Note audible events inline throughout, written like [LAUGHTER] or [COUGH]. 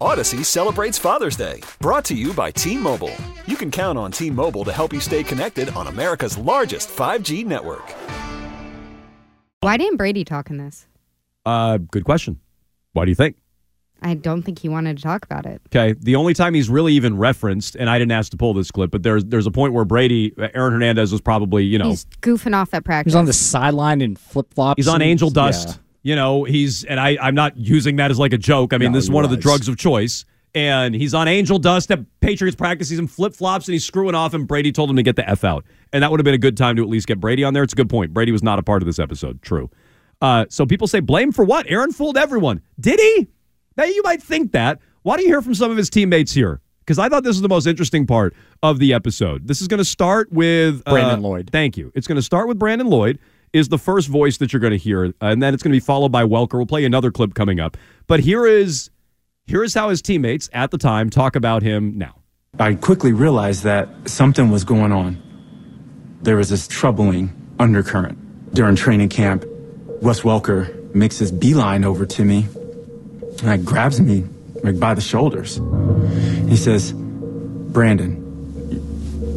Odyssey celebrates Father's Day, brought to you by T Mobile. You can count on T Mobile to help you stay connected on America's largest 5G network. Why didn't Brady talk in this? Uh, good question. Why do you think? I don't think he wanted to talk about it. Okay, the only time he's really even referenced, and I didn't ask to pull this clip, but there's there's a point where Brady, Aaron Hernandez was probably you know He's goofing off at practice. He's on the sideline in flip flops. he's on angel dust. You know, he's and I I'm not using that as like a joke. I mean, No, this is one of the drugs of choice. And he's on angel dust at Patriots practice. He's in flip flops and he's screwing off. And Brady told him to get the f out. And that would have been a good time to at least get Brady on there. It's a good point. Brady was not a part of this episode. True. Uh, so people say blame for what? Aaron fooled everyone. Did he? Now you might think that. Why do you hear from some of his teammates here? Because I thought this was the most interesting part of the episode. This is going to start with uh, Brandon Lloyd. Thank you. It's going to start with Brandon Lloyd. Is the first voice that you're going to hear, and then it's going to be followed by Welker. We'll play another clip coming up. But here is here is how his teammates at the time talk about him now. I quickly realized that something was going on. There was this troubling undercurrent. During training camp, Wes Welker makes his beeline over to me and like grabs me like by the shoulders. He says, Brandon,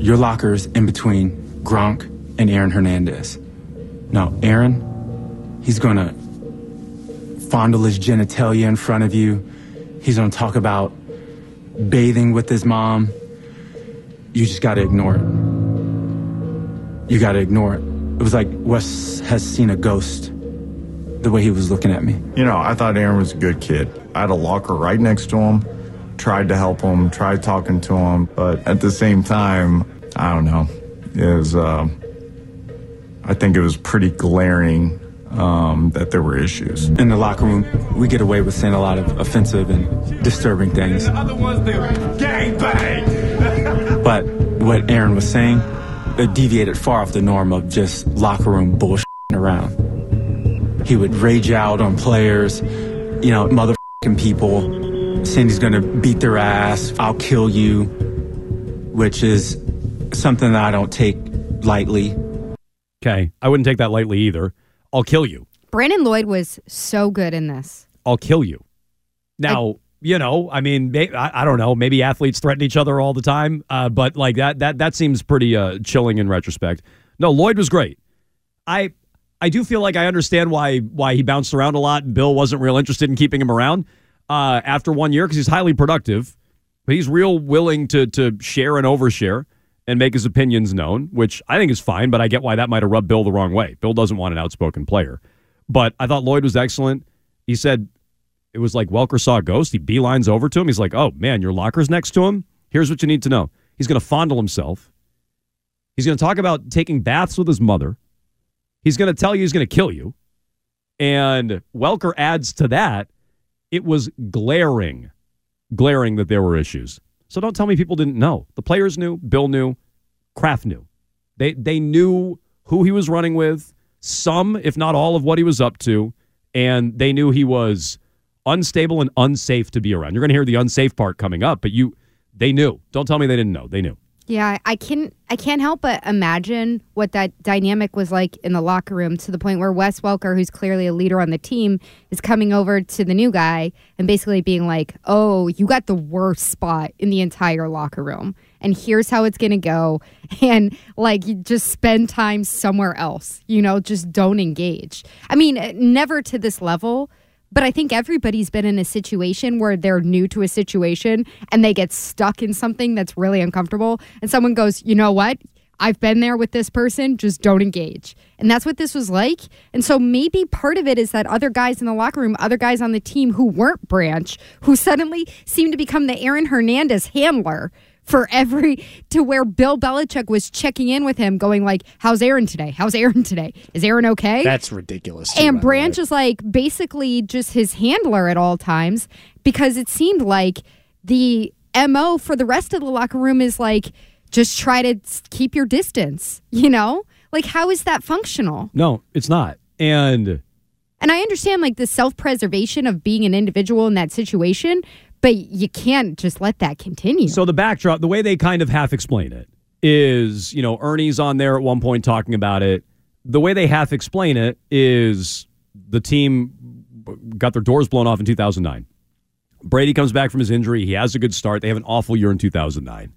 your locker's in between Gronk and Aaron Hernandez. Now, Aaron, he's gonna fondle his genitalia in front of you. He's gonna talk about bathing with his mom. You just gotta ignore it. You gotta ignore it. It was like Wes has seen a ghost. The way he was looking at me. You know, I thought Aaron was a good kid. I had a locker right next to him, tried to help him, tried talking to him, but at the same time, I don't know. It was, uh, I think it was pretty glaring um, that there were issues. In the locker room, we get away with saying a lot of offensive and disturbing things. other ones, they gang bang. [LAUGHS] But what Aaron was saying, it deviated far off the norm of just locker room bullshit around. He would rage out on players, you know, motherfucking people, saying he's gonna beat their ass, I'll kill you, which is something that I don't take lightly. Okay, I wouldn't take that lightly either. I'll kill you. Brandon Lloyd was so good in this. I'll kill you. Now, you know, I mean, I, I don't know. Maybe athletes threaten each other all the time, uh, but like that, that that seems pretty uh, chilling in retrospect. No, Lloyd was great. I I do feel like I understand why why he bounced around a lot, and Bill wasn't real interested in keeping him around uh, after one year because he's highly productive, but he's real willing to to share and overshare and make his opinions known, which I think is fine. But I get why that might have rubbed Bill the wrong way. Bill doesn't want an outspoken player, but I thought Lloyd was excellent. He said it was like Welker saw a ghost. He beelines over to him. He's like, "Oh man, your locker's next to him. Here's what you need to know." He's going to fondle himself. He's going to talk about taking baths with his mother. He's going to tell you he's going to kill you. And Welker adds to that, it was glaring, glaring that there were issues. So don't tell me people didn't know. The players knew, Bill knew, Kraft knew. They they knew who he was running with, some, if not all, of what he was up to, and they knew he was unstable and unsafe to be around. You're going to hear the unsafe part coming up, but you they knew. Don't tell me they didn't know. They knew. Yeah, I can I can't help but imagine what that dynamic was like in the locker room to the point where Wes Welker, who's clearly a leader on the team, is coming over to the new guy and basically being like, "Oh, you got the worst spot in the entire locker room, and here's how it's gonna go." [LAUGHS] And like, just spend time somewhere else. You know, just don't engage. I mean, eh, never to this level. But I think everybody's been in a situation where they're new to a situation and they get stuck in something that's really uncomfortable. And someone goes, you know what? I've been there with this person, just don't engage. And that's what this was like. And so maybe part of it is that other guys in the locker room, other guys on the team who weren't Branch, who suddenly seemed to become the Aaron Hernandez handler for every to where Bill Belichick was checking in with him, going like, "How's Aaron today? How's Aaron today? Is Aaron okay?" That's ridiculous. too, and Branch is like basically just his handler at all times because it seemed like the mo for the rest of the locker room is like just try to keep your distance. You know, like how is that functional? No, it's not. And And I understand like the self preservation of being an individual in that situation, but you can't just let that continue. So the backdrop, the way they kind of half explain it is, you know, Ernie's on there at one point talking about it. The way they half explain it is the team got their doors blown off in 2009. Brady comes back from his injury. He has a good start. They have an awful year in 2009.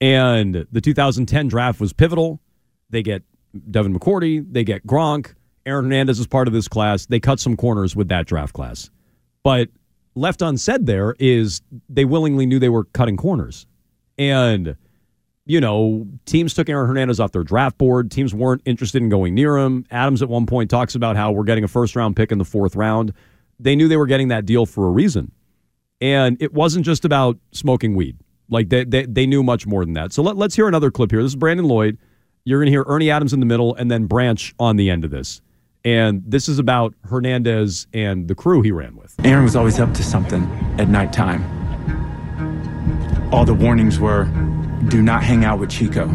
And the 2010 draft was pivotal. They get Devin McCourty, they get Gronk. Aaron Hernandez is part of this class. They cut some corners with that draft class. But left unsaid there is they willingly knew they were cutting corners. And, you know, teams took Aaron Hernandez off their draft board. Teams weren't interested in going near him. Adams at one point talks about how we're getting a first round pick in the fourth round. They knew they were getting that deal for a reason. And it wasn't just about smoking weed. Like they, they, they knew much more than that. So let, let's hear another clip here. This is Brandon Lloyd. You're going to hear Ernie Adams in the middle and then Branch on the end of this. And this is about Hernandez and the crew he ran with. Aaron was always up to something at nighttime. All the warnings were do not hang out with Chico.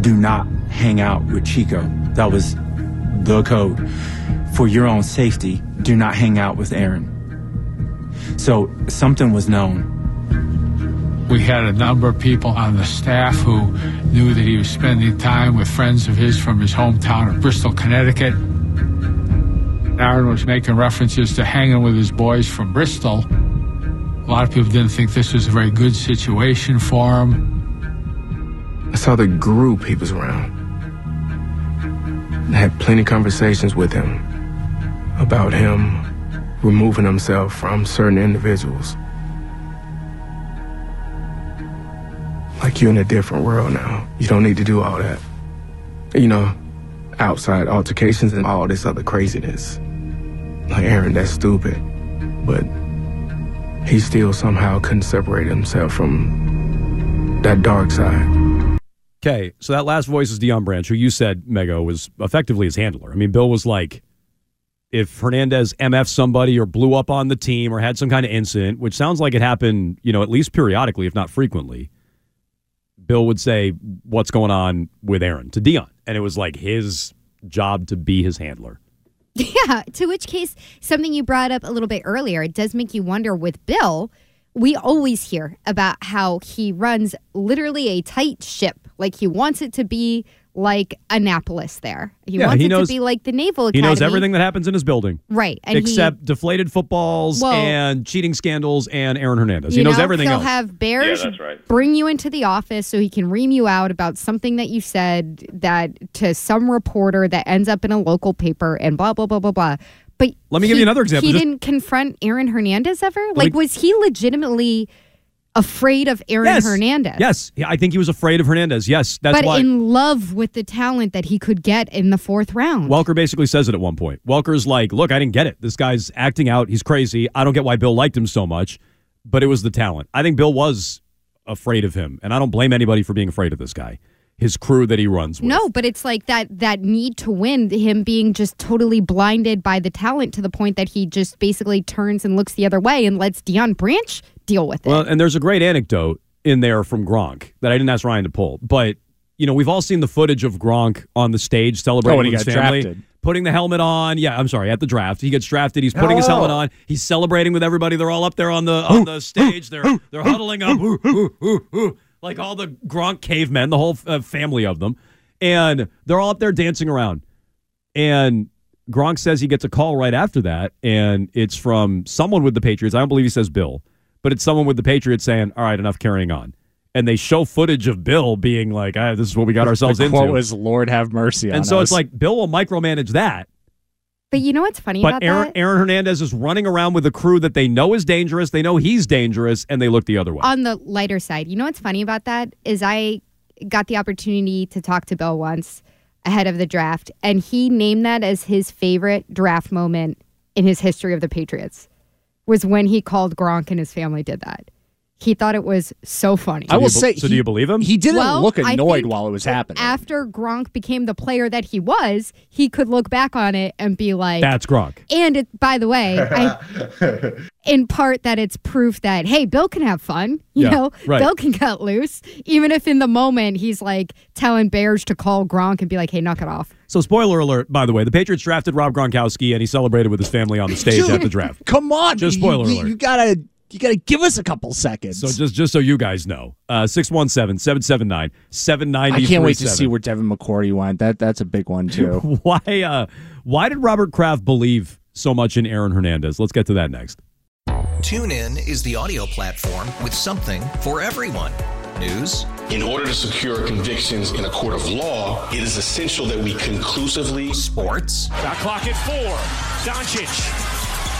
Do not hang out with Chico. That was the code. For your own safety, do not hang out with Aaron. So something was known. We had a number of people on the staff who knew that he was spending time with friends of his from his hometown of Bristol, Connecticut. Aaron was making references to hanging with his boys from Bristol. A lot of people didn't think this was a very good situation for him. I saw the group he was around. I had plenty of conversations with him about him removing himself from certain individuals. Like you're in a different world now. You don't need to do all that. You know, outside altercations and all this other craziness. Like Aaron, that's stupid. But he still somehow couldn't separate himself from that dark side. Okay, so that last voice is Deion Branch, who you said, Mego, was effectively his handler. I mean, Bill was like, if Hernandez MF somebody or blew up on the team or had some kind of incident, which sounds like it happened, you know, at least periodically, if not frequently, Bill would say, What's going on with Aaron to Deion? And it was like his job to be his handler. Yeah, to which case, something you brought up a little bit earlier, it does make you wonder with Bill. We always hear about how he runs literally a tight ship. Like he wants it to be like Annapolis there. He Yeah, wants he it knows- to be like the Naval Academy. He Academy. knows everything that happens in his building. Right. And he- except deflated footballs Well- and cheating scandals and Aaron Hernandez. He You knows know, everything he'll else. have Berj Yeah, that's right. bring you into the office so he can ream you out about something that you said that to some reporter that ends up in a local paper and blah blah blah blah blah. But Let me give you another example. He Just- didn't confront Aaron Hernandez ever. Like, me- was he legitimately afraid of Aaron yes. Hernandez? Yes. I think he was afraid of Hernandez. Yes. That's why. but why. in love with the talent that he could get in the fourth round. Welker basically says it at one point. Welker's like, look, I didn't get it. This guy's acting out. He's crazy. I don't get why Bill liked him so much, but it was the talent. I think Bill was afraid of him, and I don't blame anybody for being afraid of this guy. His crew that he runs with. No, but it's like that that need to win, him being just totally blinded by the talent to the point that he just basically turns and looks the other way and lets Deion Branch deal with it. Well, and there's a great anecdote in there from Gronk that I didn't ask Ryan to pull, but you know we've all seen the footage of Gronk on the stage celebrating Oh, when he with his got family, drafted. putting the helmet on. Yeah, I'm sorry, at the draft he gets drafted. He's putting his Oh. helmet on. He's celebrating with everybody. They're all up there on the on the stage. They're they're huddling up, ooh, ooh, ooh, ooh, like all the Gronk cavemen, the whole uh, family of them, and they're all up there dancing around. And Gronk says he gets a call right after that, and it's from someone with the Patriots. I don't believe he says Bill, but it's someone with the Patriots saying, "All right, enough carrying on." And they show footage of Bill being like, ah, "This is what we got ourselves the into." was, "Lord have mercy." on us. and so us." it's like Bill will micromanage that, but you know what's funny but about Aaron, that? Aaron Hernandez is running around with a crew that they know is dangerous. They know he's dangerous, and they look the other way. On the lighter side, you know what's funny about that is I got the opportunity to talk to Bill once ahead of the draft, and he named that as his favorite draft moment in his history of the Patriots was when he called Gronk and his family did that. He thought it was so funny. I will say. so do you believe him? He didn't Well, look annoyed while it was happening. After Gronk became the player that he was, he could look back on it and be like, That's Gronk. And it, by the way, I, [LAUGHS] in part that it's proof that hey, Bill can have fun. You Yeah, know, right. Bill can cut loose, even if in the moment he's like telling Berj to call Gronk and be like, hey, knock it off. So, spoiler alert, by the way, the Patriots drafted Rob Gronkowski and he celebrated with his family on the stage Dude, at the draft. Come on, Just spoiler you, alert. You gotta, you gotta give us a couple seconds. So, just just so you guys know, uh, 617 779 I can't wait to see where Devin McCourty went. That that's a big one too. [LAUGHS] why uh why did Robert Kraft believe so much in Aaron Hernandez? Let's get to that next. TuneIn is the audio platform with something for everyone. News, In order to secure convictions in a court of law, it is essential that we conclusively sports, Shot clock at four. Doncic.